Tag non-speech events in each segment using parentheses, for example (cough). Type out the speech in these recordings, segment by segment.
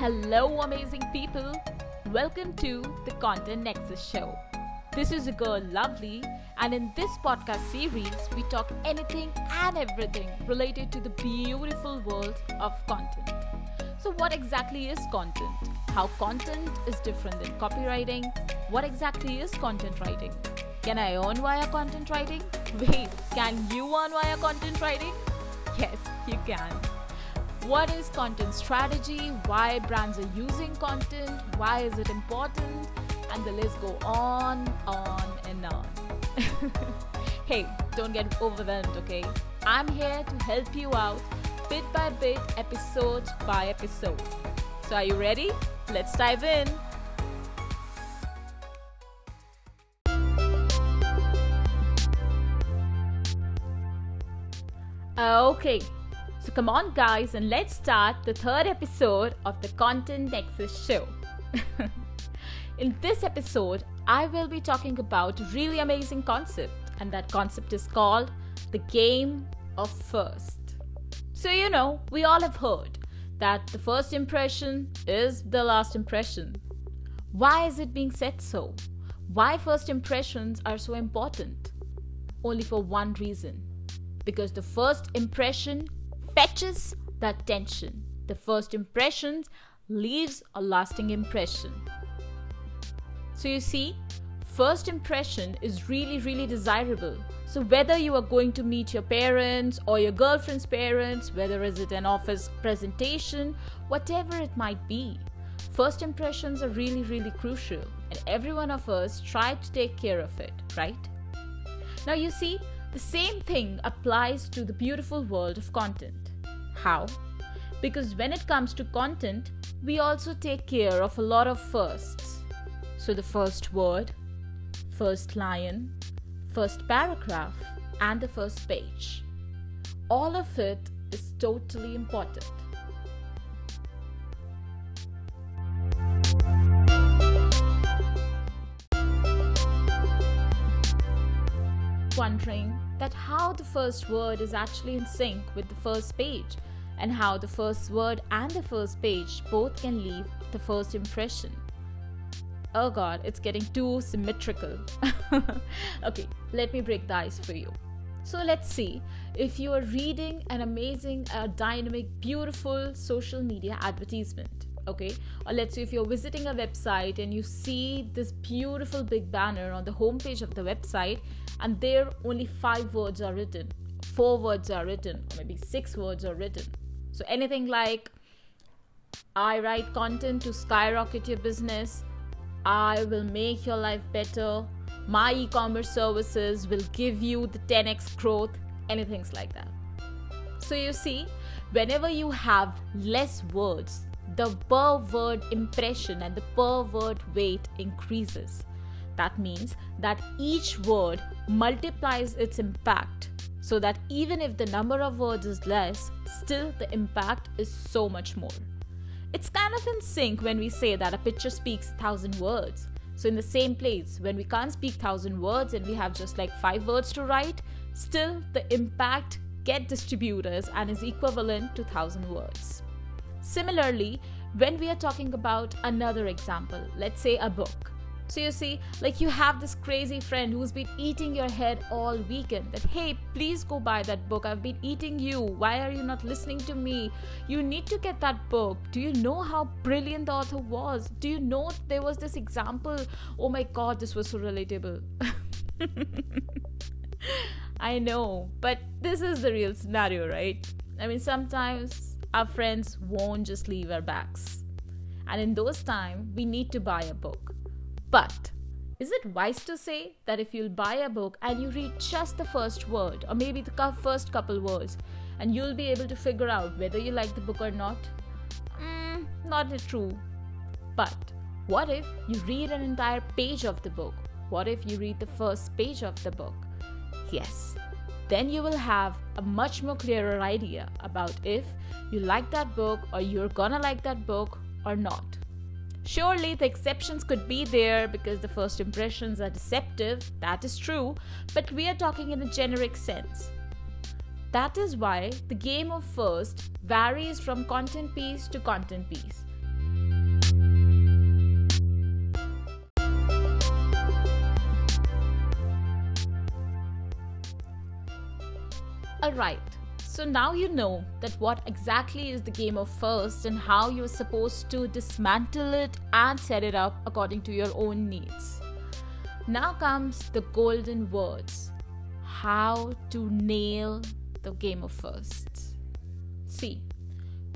Hello, amazing people. Welcome to the Content Nexus Show. This is a girl, Lovely, and in this podcast series, we talk anything and everything related to the beautiful world of content. So, what exactly is content? How content is different than copywriting? What exactly is content writing? Can I earn via content writing? (laughs) Wait, can you earn via content writing? Yes, you can. What is content strategy? Why brands are using content? Why is it important? And the list go on, on, and on. (laughs) hey, don't get overwhelmed, okay? I'm here to help you out bit by bit, episode by episode. So, are you ready? Let's dive in. Okay, so come on, guys, and let's start the third episode of the Content Nexus show. (laughs) In this episode, I will be talking about a really amazing concept, and that concept is called the game of first. So, you know, we all have heard that the first impression is the last impression. Why is it being said so? Why first impressions are so important? Only for one reason because the first impression fetches the attention. The first impression leaves a lasting impression. So you see, first impression is really, really desirable. So whether you are going to meet your parents or your girlfriend's parents, whether is it an office presentation, whatever it might be, first impressions are really, really crucial. And every one of us try to take care of it, right? Now you see, the same thing applies to the beautiful world of content. How? Because when it comes to content, we also take care of a lot of firsts. So, the first word, first line, first paragraph, and the first page. All of it is totally important. wondering that how the first word is actually in sync with the first page and how the first word and the first page both can leave the first impression. Oh god, it's getting too symmetrical. (laughs) okay, let me break the ice for you. So let's see if you are reading an amazing, uh, dynamic, beautiful social media advertisement okay or let's say if you're visiting a website and you see this beautiful big banner on the homepage of the website and there only five words are written four words are written or maybe six words are written so anything like i write content to skyrocket your business i will make your life better my e-commerce services will give you the 10x growth anything like that so you see whenever you have less words the per word impression and the per word weight increases. That means that each word multiplies its impact so that even if the number of words is less, still the impact is so much more. It's kind of in sync when we say that a picture speaks thousand words. So in the same place, when we can't speak thousand words and we have just like five words to write, still the impact get distributors and is equivalent to thousand words. Similarly, when we are talking about another example, let's say a book. So you see, like you have this crazy friend who's been eating your head all weekend that, hey, please go buy that book. I've been eating you. Why are you not listening to me? You need to get that book. Do you know how brilliant the author was? Do you know there was this example? Oh my god, this was so relatable. (laughs) I know, but this is the real scenario, right? I mean, sometimes our friends won't just leave our backs. And in those times, we need to buy a book. But is it wise to say that if you'll buy a book and you read just the first word, or maybe the first couple words, and you'll be able to figure out whether you like the book or not? Mm, not true. But what if you read an entire page of the book? What if you read the first page of the book? Yes, then you will have a much more clearer idea about if you like that book or you're gonna like that book or not. Surely the exceptions could be there because the first impressions are deceptive, that is true, but we are talking in a generic sense. That is why the game of first varies from content piece to content piece. Alright, so now you know that what exactly is the game of first and how you're supposed to dismantle it and set it up according to your own needs. Now comes the golden words how to nail the game of first. See,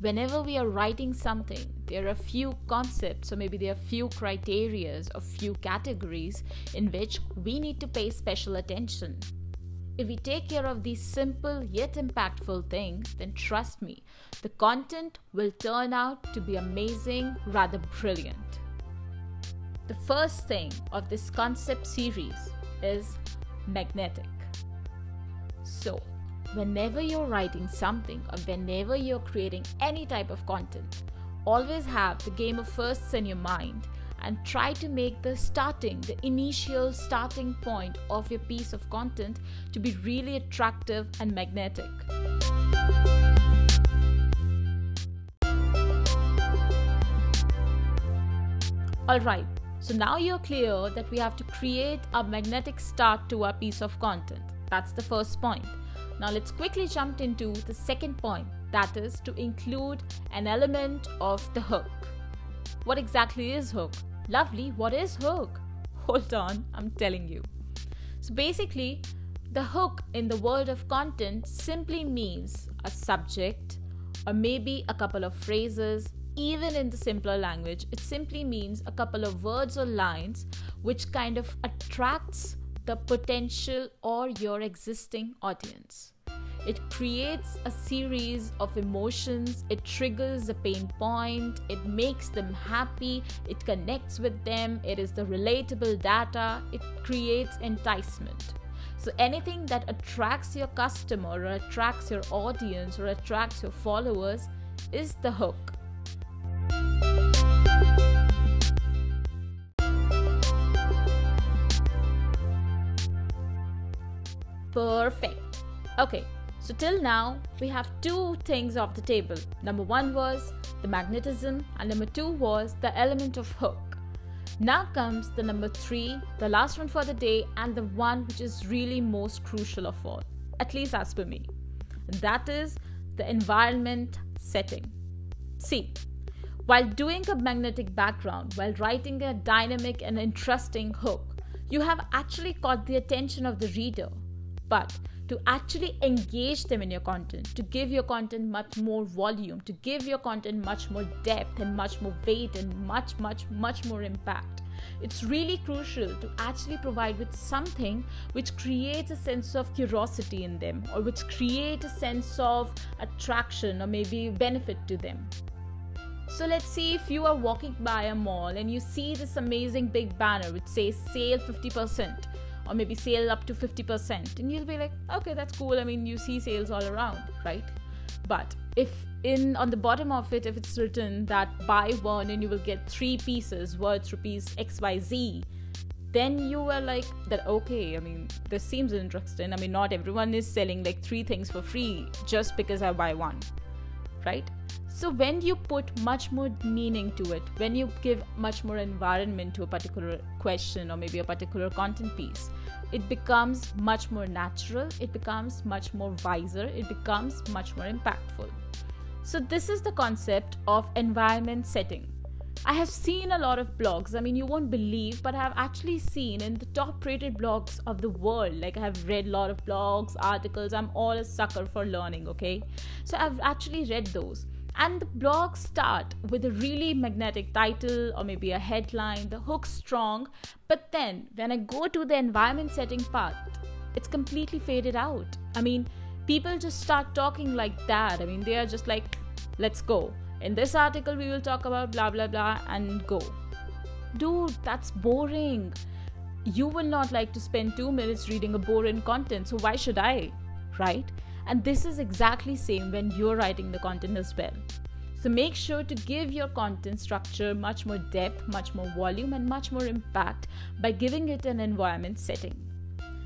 whenever we are writing something, there are few concepts, or maybe there are few criterias or few categories in which we need to pay special attention. If we take care of these simple yet impactful things, then trust me, the content will turn out to be amazing, rather brilliant. The first thing of this concept series is magnetic. So, whenever you're writing something or whenever you're creating any type of content, always have the game of firsts in your mind and try to make the starting, the initial starting point of your piece of content to be really attractive and magnetic. Alright, so now you're clear that we have to create a magnetic start to our piece of content. That's the first point. Now let's quickly jump into the second point that is to include an element of the hook. What exactly is hook? Lovely, what is hook? (laughs) Hold on, I'm telling you. So basically, the hook in the world of content simply means a subject or maybe a couple of phrases. Even in the simpler language, it simply means a couple of words or lines which kind of attracts the potential or your existing audience. It creates a series of emotions, it triggers a pain point, it makes them happy, it connects with them, it is the relatable data, it creates enticement. So, anything that attracts your customer or attracts your audience or attracts your followers is the hook. Perfect. Okay, so, till now, we have two things off the table. Number one was the magnetism, and number two was the element of hook. Now comes the number three, the last one for the day, and the one which is really most crucial of all, at least as per me. And that is the environment setting. See, while doing a magnetic background, while writing a dynamic and interesting hook, you have actually caught the attention of the reader. But to actually engage them in your content, to give your content much more volume, to give your content much more depth and much more weight and much, much, much more impact. It's really crucial to actually provide with something which creates a sense of curiosity in them or which create a sense of attraction or maybe benefit to them. So let's see if you are walking by a mall and you see this amazing big banner which says sale 50% or maybe sale up to 50% and you'll be like okay that's cool. I mean you see sales all around right? But if in on the bottom of it if it's written that buy one and you will get three pieces worth rupees xyz then you were like that okay i mean this seems interesting. I mean not everyone is selling like three things for free just because i buy one right so, when you put much more meaning to it, when you give much more environment to a particular question or maybe a particular content piece, it becomes much more natural, it becomes much more wiser, it becomes much more impactful. So, this is the concept of environment setting. I have seen a lot of blogs. I mean, you won't believe, but I have actually seen in the top rated blogs of the world. Like, I have read a lot of blogs, articles. I'm all a sucker for learning, okay? So, I've actually read those and the blogs start with a really magnetic title or maybe a headline the hook strong but then when i go to the environment setting part it's completely faded out i mean people just start talking like that i mean they are just like let's go in this article we will talk about blah blah blah and go. Dude that's boring. You will not like to spend 2 minutes reading a boring content so why should i? Right? And this is exactly same when you're writing the content as well. So make sure to give your content structure much more depth much more volume and much more impact by giving it an environment setting.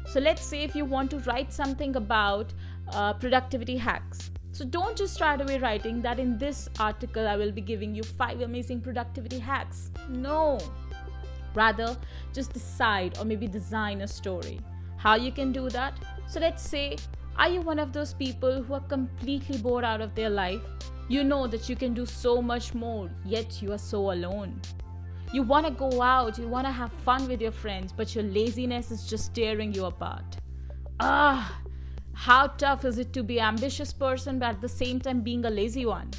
So let's say if you want to write something about uh, productivity hacks so don't just start away writing that in this article I will be giving you five amazing productivity hacks. No. Rather, just decide or maybe design a story. How you can do that? So let's say Are you one of those people who are completely bored out of their life? You know that you can do so much more, yet you are so alone. You want to go out, you want to have fun with your friends, but your laziness is just tearing you apart. Ah, how tough is it to be ambitious person but at the same time being a lazy one?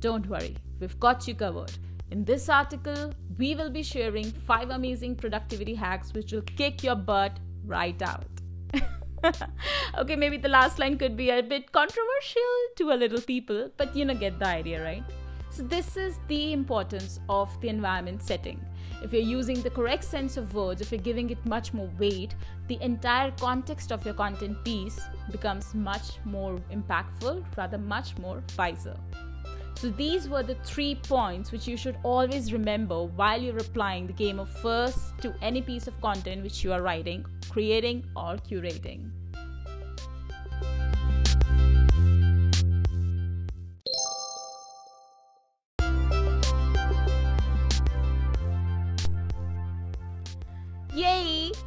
Don't worry, we've got you covered. In this article, we will be sharing 5 amazing productivity hacks which will kick your butt right out. (laughs) okay, maybe the last line could be a bit controversial to a little people, but you know, get the idea, right? So, this is the importance of the environment setting. If you're using the correct sense of words, if you're giving it much more weight, the entire context of your content piece becomes much more impactful, rather, much more wiser. So, these were the three points which you should always remember while you're applying the game of first to any piece of content which you are writing, creating, or curating.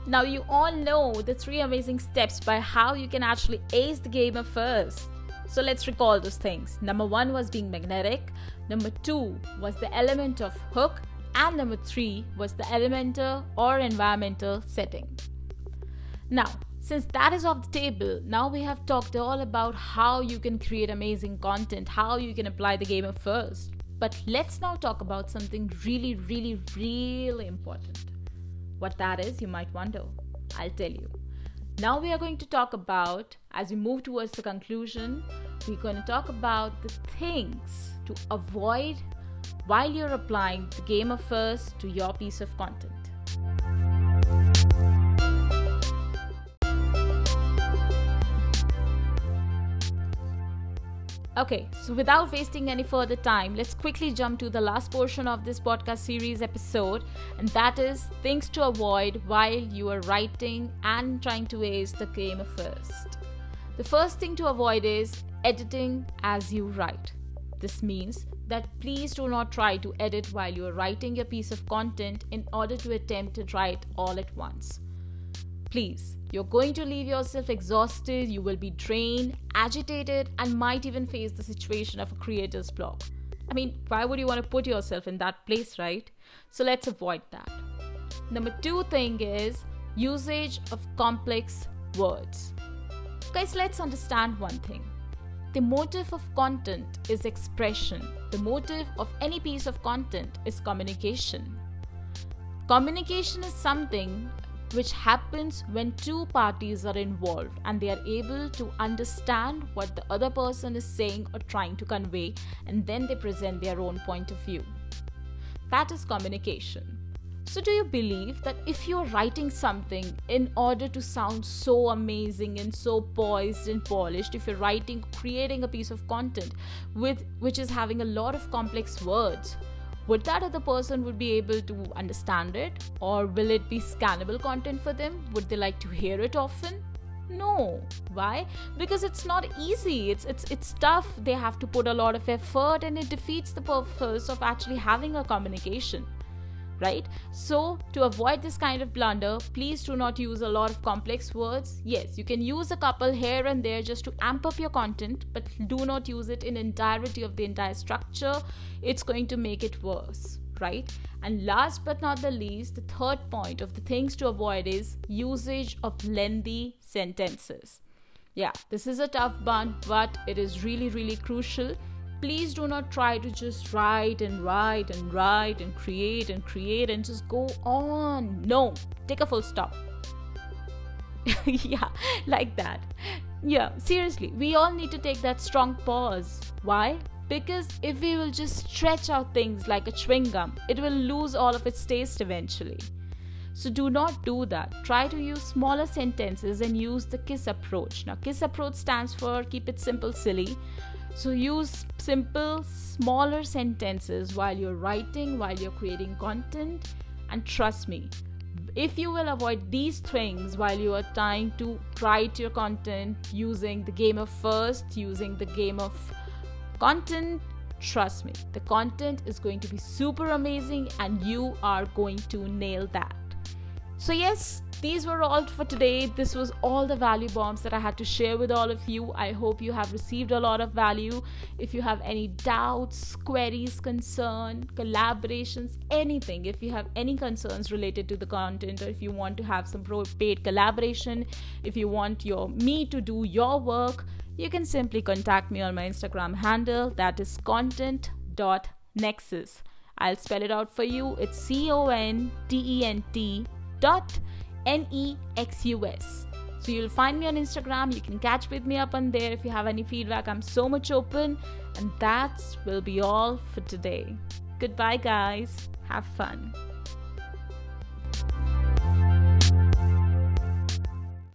Now you all know the three amazing steps by how you can actually ace the game of first. So let's recall those things. Number one was being magnetic, number two was the element of hook, and number three was the elemental or environmental setting. Now, since that is off the table, now we have talked all about how you can create amazing content, how you can apply the game of first. But let's now talk about something really, really, really important. What that is, you might wonder. I'll tell you. Now we are going to talk about, as we move towards the conclusion, we're going to talk about the things to avoid while you're applying the game of first to your piece of content. Okay, so without wasting any further time, let's quickly jump to the last portion of this podcast series episode, and that is things to avoid while you are writing and trying to ace the game first. The first thing to avoid is editing as you write. This means that please do not try to edit while you are writing your piece of content in order to attempt to write all at once. Please, you're going to leave yourself exhausted, you will be drained, agitated, and might even face the situation of a creator's block. I mean, why would you want to put yourself in that place, right? So let's avoid that. Number two thing is usage of complex words. Guys, let's understand one thing. The motive of content is expression. The motive of any piece of content is communication. Communication is something which happens when two parties are involved and they are able to understand what the other person is saying or trying to convey, and then they present their own point of view. That is communication. So, do you believe that if you're writing something in order to sound so amazing and so poised and polished, if you're writing, creating a piece of content with which is having a lot of complex words, would that other person would be able to understand it? Or will it be scannable content for them? Would they like to hear it often? No. Why? Because it's not easy. It's it's it's tough. They have to put a lot of effort and it defeats the purpose of actually having a communication right? So, to avoid this kind of blunder, please do not use a lot of complex words. Yes, you can use a couple here and there just to amp up your content, but do not use it in entirety of the entire structure. It's going to make it worse, right? And last but not the least, the third point of the things to avoid is usage of lengthy sentences. Yeah, this is a tough one, but it is really, really crucial please do not try to just write and write and write and create and create and just go on. No, take a full stop. (laughs) yeah, like that. Yeah, seriously, we all need to take that strong pause. Why? Because if we will just stretch out things like a chewing gum, it will lose all of its taste eventually. So do not do that. Try to use smaller sentences and use the KISS approach. Now, KISS approach stands for keep it simple, silly. So use simple, smaller sentences while you're writing, while you're creating content, and trust me, if you will avoid these things while you are trying to write your content using the game of first, using the game of content, trust me, the content is going to be super amazing and you are going to nail that. So, yes, these were all for today. This was all the value bombs that I had to share with all of you. I hope you have received a lot of value. If you have any doubts, queries, concern, collaborations, anything, if you have any concerns related to the content, or if you want to have some paid collaboration, if you want your me to do your work, you can simply contact me on my Instagram handle that is content.nexus. I'll spell it out for you. It's C O N T E N T dot N E X U S. So you'll find me on Instagram. You can catch with me up on there if you have any feedback. I'm so much open. And that will be all for today. Goodbye, guys. Have fun.